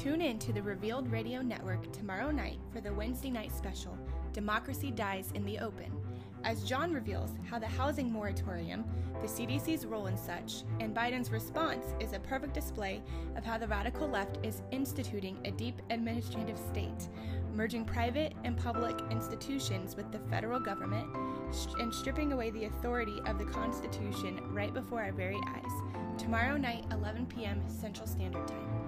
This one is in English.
Tune in to the Revealed Radio Network tomorrow night for the Wednesday night special, Democracy Dies in the Open, as John reveals how the housing moratorium, the CDC's role in such, and Biden's response is a perfect display of how the radical left is instituting a deep administrative state, merging private and public institutions with the federal government, and stripping away the authority of the Constitution right before our very eyes. Tomorrow night, 11 p.m. Central Standard Time.